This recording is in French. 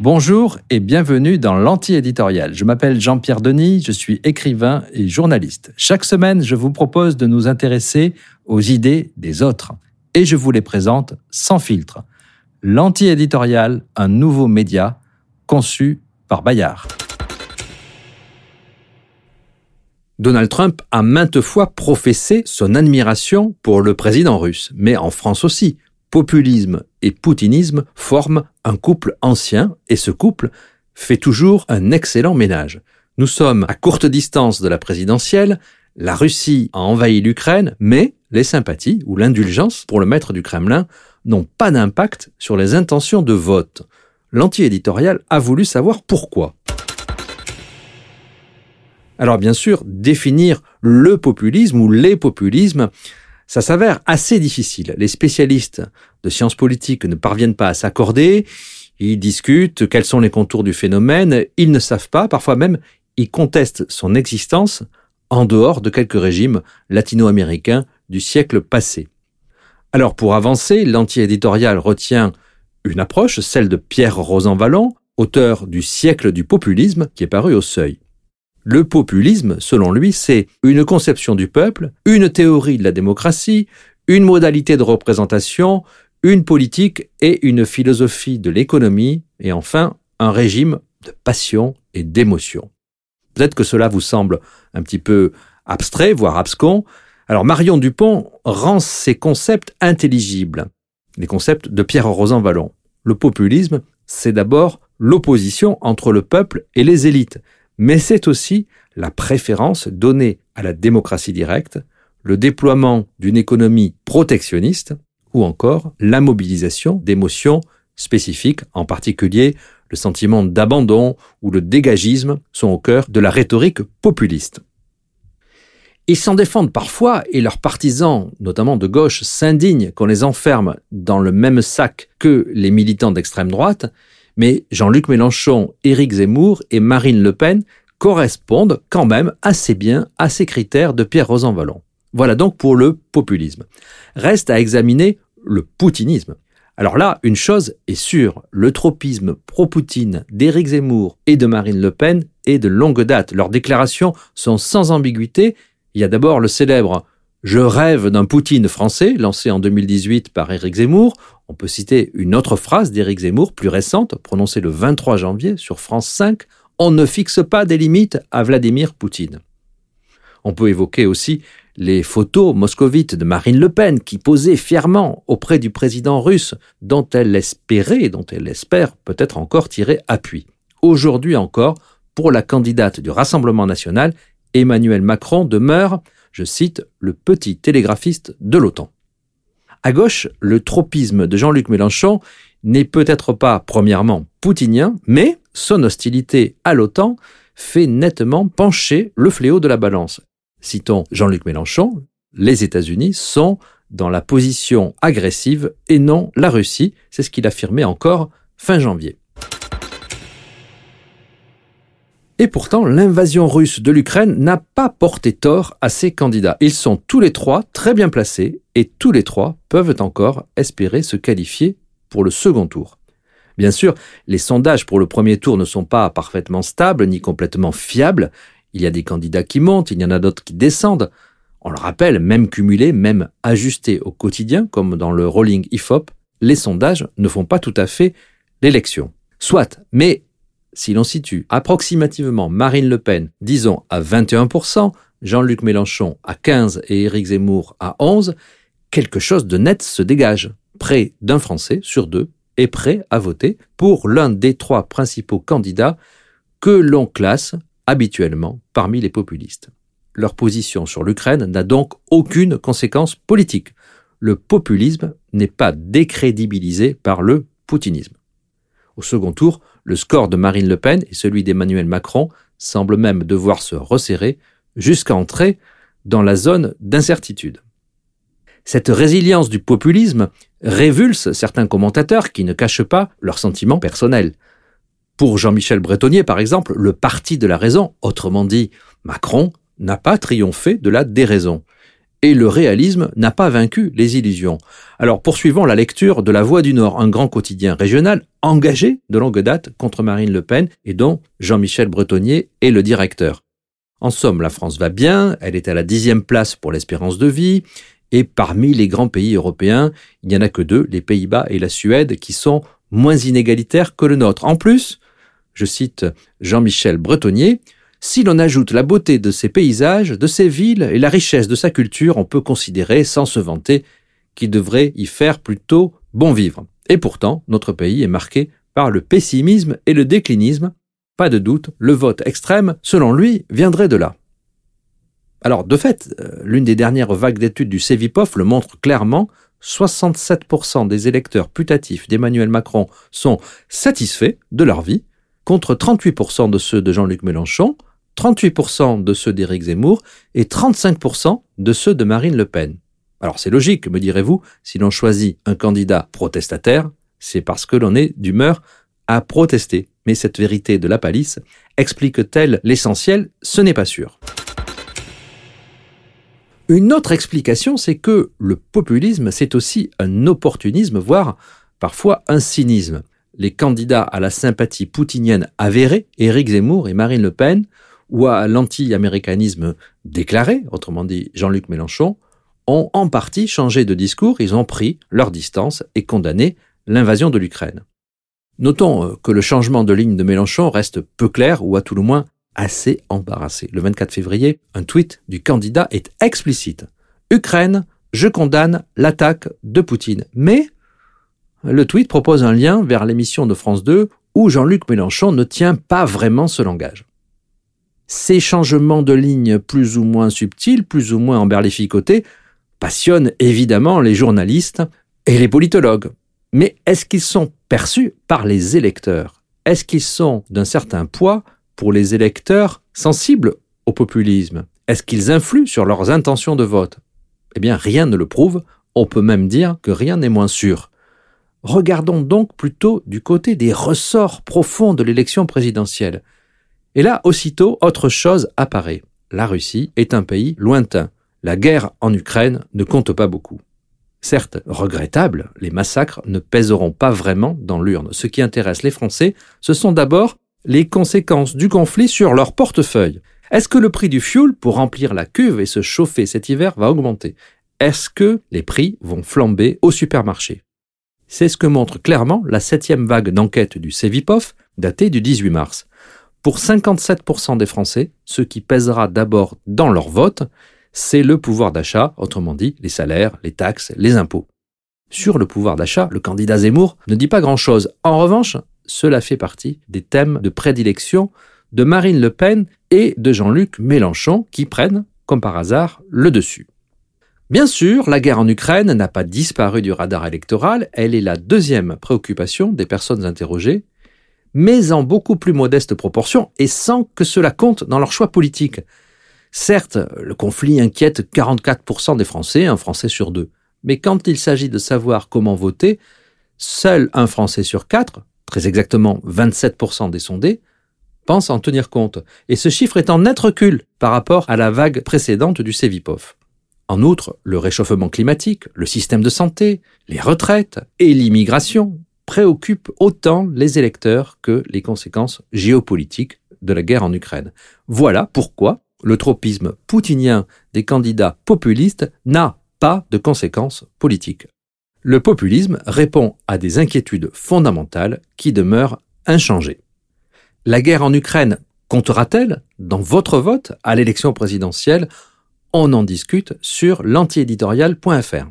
Bonjour et bienvenue dans l'anti-éditorial. Je m'appelle Jean-Pierre Denis, je suis écrivain et journaliste. Chaque semaine, je vous propose de nous intéresser aux idées des autres et je vous les présente sans filtre. L'anti-éditorial, un nouveau média conçu par Bayard. Donald Trump a maintes fois professé son admiration pour le président russe, mais en France aussi. Populisme et poutinisme forment un couple ancien, et ce couple fait toujours un excellent ménage. Nous sommes à courte distance de la présidentielle, la Russie a envahi l'Ukraine, mais les sympathies ou l'indulgence pour le maître du Kremlin n'ont pas d'impact sur les intentions de vote. L'anti-éditorial a voulu savoir pourquoi. Alors bien sûr, définir le populisme ou les populismes, ça s'avère assez difficile. Les spécialistes de sciences politiques ne parviennent pas à s'accorder, ils discutent quels sont les contours du phénomène, ils ne savent pas, parfois même ils contestent son existence en dehors de quelques régimes latino-américains du siècle passé. Alors pour avancer, l'anti-éditorial retient une approche, celle de Pierre Rosanvallon, auteur du siècle du populisme, qui est paru au seuil. Le populisme, selon lui, c'est une conception du peuple, une théorie de la démocratie, une modalité de représentation, une politique et une philosophie de l'économie, et enfin un régime de passion et d'émotion. Peut-être que cela vous semble un petit peu abstrait, voire abscon. Alors Marion Dupont rend ces concepts intelligibles, les concepts de Pierre Rosan Vallon. Le populisme, c'est d'abord l'opposition entre le peuple et les élites mais c'est aussi la préférence donnée à la démocratie directe, le déploiement d'une économie protectionniste ou encore la mobilisation d'émotions spécifiques, en particulier le sentiment d'abandon ou le dégagisme sont au cœur de la rhétorique populiste. Ils s'en défendent parfois et leurs partisans, notamment de gauche, s'indignent qu'on les enferme dans le même sac que les militants d'extrême droite, mais Jean-Luc Mélenchon, Éric Zemmour et Marine Le Pen correspondent quand même assez bien à ces critères de Pierre Rosanvallon. Voilà donc pour le populisme. Reste à examiner le poutinisme. Alors là, une chose est sûre, le tropisme pro-Poutine d'Éric Zemmour et de Marine Le Pen est de longue date. Leurs déclarations sont sans ambiguïté. Il y a d'abord le célèbre Je rêve d'un Poutine français, lancé en 2018 par Éric Zemmour. On peut citer une autre phrase d'Éric Zemmour, plus récente, prononcée le 23 janvier sur France 5. On ne fixe pas des limites à Vladimir Poutine. On peut évoquer aussi les photos moscovites de Marine Le Pen qui posait fièrement auprès du président russe dont elle espérait, dont elle espère peut-être encore tirer appui. Aujourd'hui encore, pour la candidate du Rassemblement national, Emmanuel Macron demeure, je cite, le petit télégraphiste de l'OTAN. À gauche, le tropisme de Jean-Luc Mélenchon n'est peut-être pas premièrement poutinien, mais son hostilité à l'OTAN fait nettement pencher le fléau de la balance. Citons Jean-Luc Mélenchon, les États-Unis sont dans la position agressive et non la Russie, c'est ce qu'il affirmait encore fin janvier. Et pourtant, l'invasion russe de l'Ukraine n'a pas porté tort à ces candidats. Ils sont tous les trois très bien placés et tous les trois peuvent encore espérer se qualifier pour le second tour. Bien sûr, les sondages pour le premier tour ne sont pas parfaitement stables ni complètement fiables. Il y a des candidats qui montent, il y en a d'autres qui descendent. On le rappelle, même cumulés, même ajustés au quotidien, comme dans le rolling IFOP, les sondages ne font pas tout à fait l'élection. Soit, mais si l'on situe approximativement Marine Le Pen, disons à 21%, Jean-Luc Mélenchon à 15 et Éric Zemmour à 11, quelque chose de net se dégage. Près d'un Français sur deux est prêt à voter pour l'un des trois principaux candidats que l'on classe habituellement parmi les populistes. Leur position sur l'Ukraine n'a donc aucune conséquence politique. Le populisme n'est pas décrédibilisé par le poutinisme. Au second tour, le score de Marine Le Pen et celui d'Emmanuel Macron semblent même devoir se resserrer jusqu'à entrer dans la zone d'incertitude. Cette résilience du populisme révulse certains commentateurs qui ne cachent pas leurs sentiments personnels. Pour Jean-Michel Bretonnier, par exemple, le parti de la raison, autrement dit Macron, n'a pas triomphé de la déraison. Et le réalisme n'a pas vaincu les illusions. Alors poursuivons la lecture de La Voix du Nord, un grand quotidien régional engagé de longue date contre Marine Le Pen et dont Jean-Michel Bretonnier est le directeur. En somme, la France va bien, elle est à la dixième place pour l'espérance de vie, et parmi les grands pays européens, il n'y en a que deux, les Pays-Bas et la Suède, qui sont moins inégalitaires que le nôtre. En plus, je cite Jean-Michel Bretonnier, si l'on ajoute la beauté de ses paysages, de ses villes et la richesse de sa culture, on peut considérer, sans se vanter, qu'il devrait y faire plutôt bon vivre. Et pourtant, notre pays est marqué par le pessimisme et le déclinisme. Pas de doute, le vote extrême, selon lui, viendrait de là. Alors, de fait, euh, l'une des dernières vagues d'études du CEVIPOF le montre clairement, 67% des électeurs putatifs d'Emmanuel Macron sont satisfaits de leur vie, contre 38% de ceux de Jean-Luc Mélenchon, 38% de ceux d'Éric Zemmour et 35% de ceux de Marine Le Pen. Alors c'est logique, me direz-vous, si l'on choisit un candidat protestataire, c'est parce que l'on est d'humeur à protester. Mais cette vérité de la palisse explique-t-elle l'essentiel? Ce n'est pas sûr. Une autre explication, c'est que le populisme, c'est aussi un opportunisme, voire parfois un cynisme. Les candidats à la sympathie poutinienne avérée, Éric Zemmour et Marine Le Pen, ou à l'anti-américanisme déclaré, autrement dit Jean-Luc Mélenchon, ont en partie changé de discours, ils ont pris leur distance et condamné l'invasion de l'Ukraine. Notons euh, que le changement de ligne de Mélenchon reste peu clair ou à tout le moins assez embarrassé. Le 24 février, un tweet du candidat est explicite. Ukraine, je condamne l'attaque de Poutine. Mais le tweet propose un lien vers l'émission de France 2 où Jean-Luc Mélenchon ne tient pas vraiment ce langage. Ces changements de ligne plus ou moins subtils, plus ou moins emberlificotés, passionnent évidemment les journalistes et les politologues. Mais est-ce qu'ils sont perçus par les électeurs? Est-ce qu'ils sont d'un certain poids pour les électeurs sensibles au populisme? Est-ce qu'ils influent sur leurs intentions de vote? Eh bien, rien ne le prouve. On peut même dire que rien n'est moins sûr. Regardons donc plutôt du côté des ressorts profonds de l'élection présidentielle. Et là, aussitôt, autre chose apparaît. La Russie est un pays lointain. La guerre en Ukraine ne compte pas beaucoup. Certes, regrettable, les massacres ne pèseront pas vraiment dans l'urne. Ce qui intéresse les Français, ce sont d'abord les conséquences du conflit sur leur portefeuille. Est-ce que le prix du fioul pour remplir la cuve et se chauffer cet hiver va augmenter? Est-ce que les prix vont flamber au supermarché? C'est ce que montre clairement la septième vague d'enquête du Cevipof, datée du 18 mars. Pour 57% des Français, ce qui pèsera d'abord dans leur vote, c'est le pouvoir d'achat, autrement dit les salaires, les taxes, les impôts. Sur le pouvoir d'achat, le candidat Zemmour ne dit pas grand-chose. En revanche, cela fait partie des thèmes de prédilection de Marine Le Pen et de Jean-Luc Mélenchon qui prennent, comme par hasard, le dessus. Bien sûr, la guerre en Ukraine n'a pas disparu du radar électoral, elle est la deuxième préoccupation des personnes interrogées mais en beaucoup plus modeste proportion et sans que cela compte dans leur choix politique. Certes, le conflit inquiète 44% des Français, un Français sur deux. Mais quand il s'agit de savoir comment voter, seul un Français sur quatre, très exactement 27% des sondés, pense en tenir compte. Et ce chiffre est en net recul par rapport à la vague précédente du Cevipof. En outre, le réchauffement climatique, le système de santé, les retraites et l'immigration préoccupe autant les électeurs que les conséquences géopolitiques de la guerre en Ukraine. Voilà pourquoi le tropisme poutinien des candidats populistes n'a pas de conséquences politiques. Le populisme répond à des inquiétudes fondamentales qui demeurent inchangées. La guerre en Ukraine comptera-t-elle dans votre vote à l'élection présidentielle? On en discute sur l'antiéditorial.fr.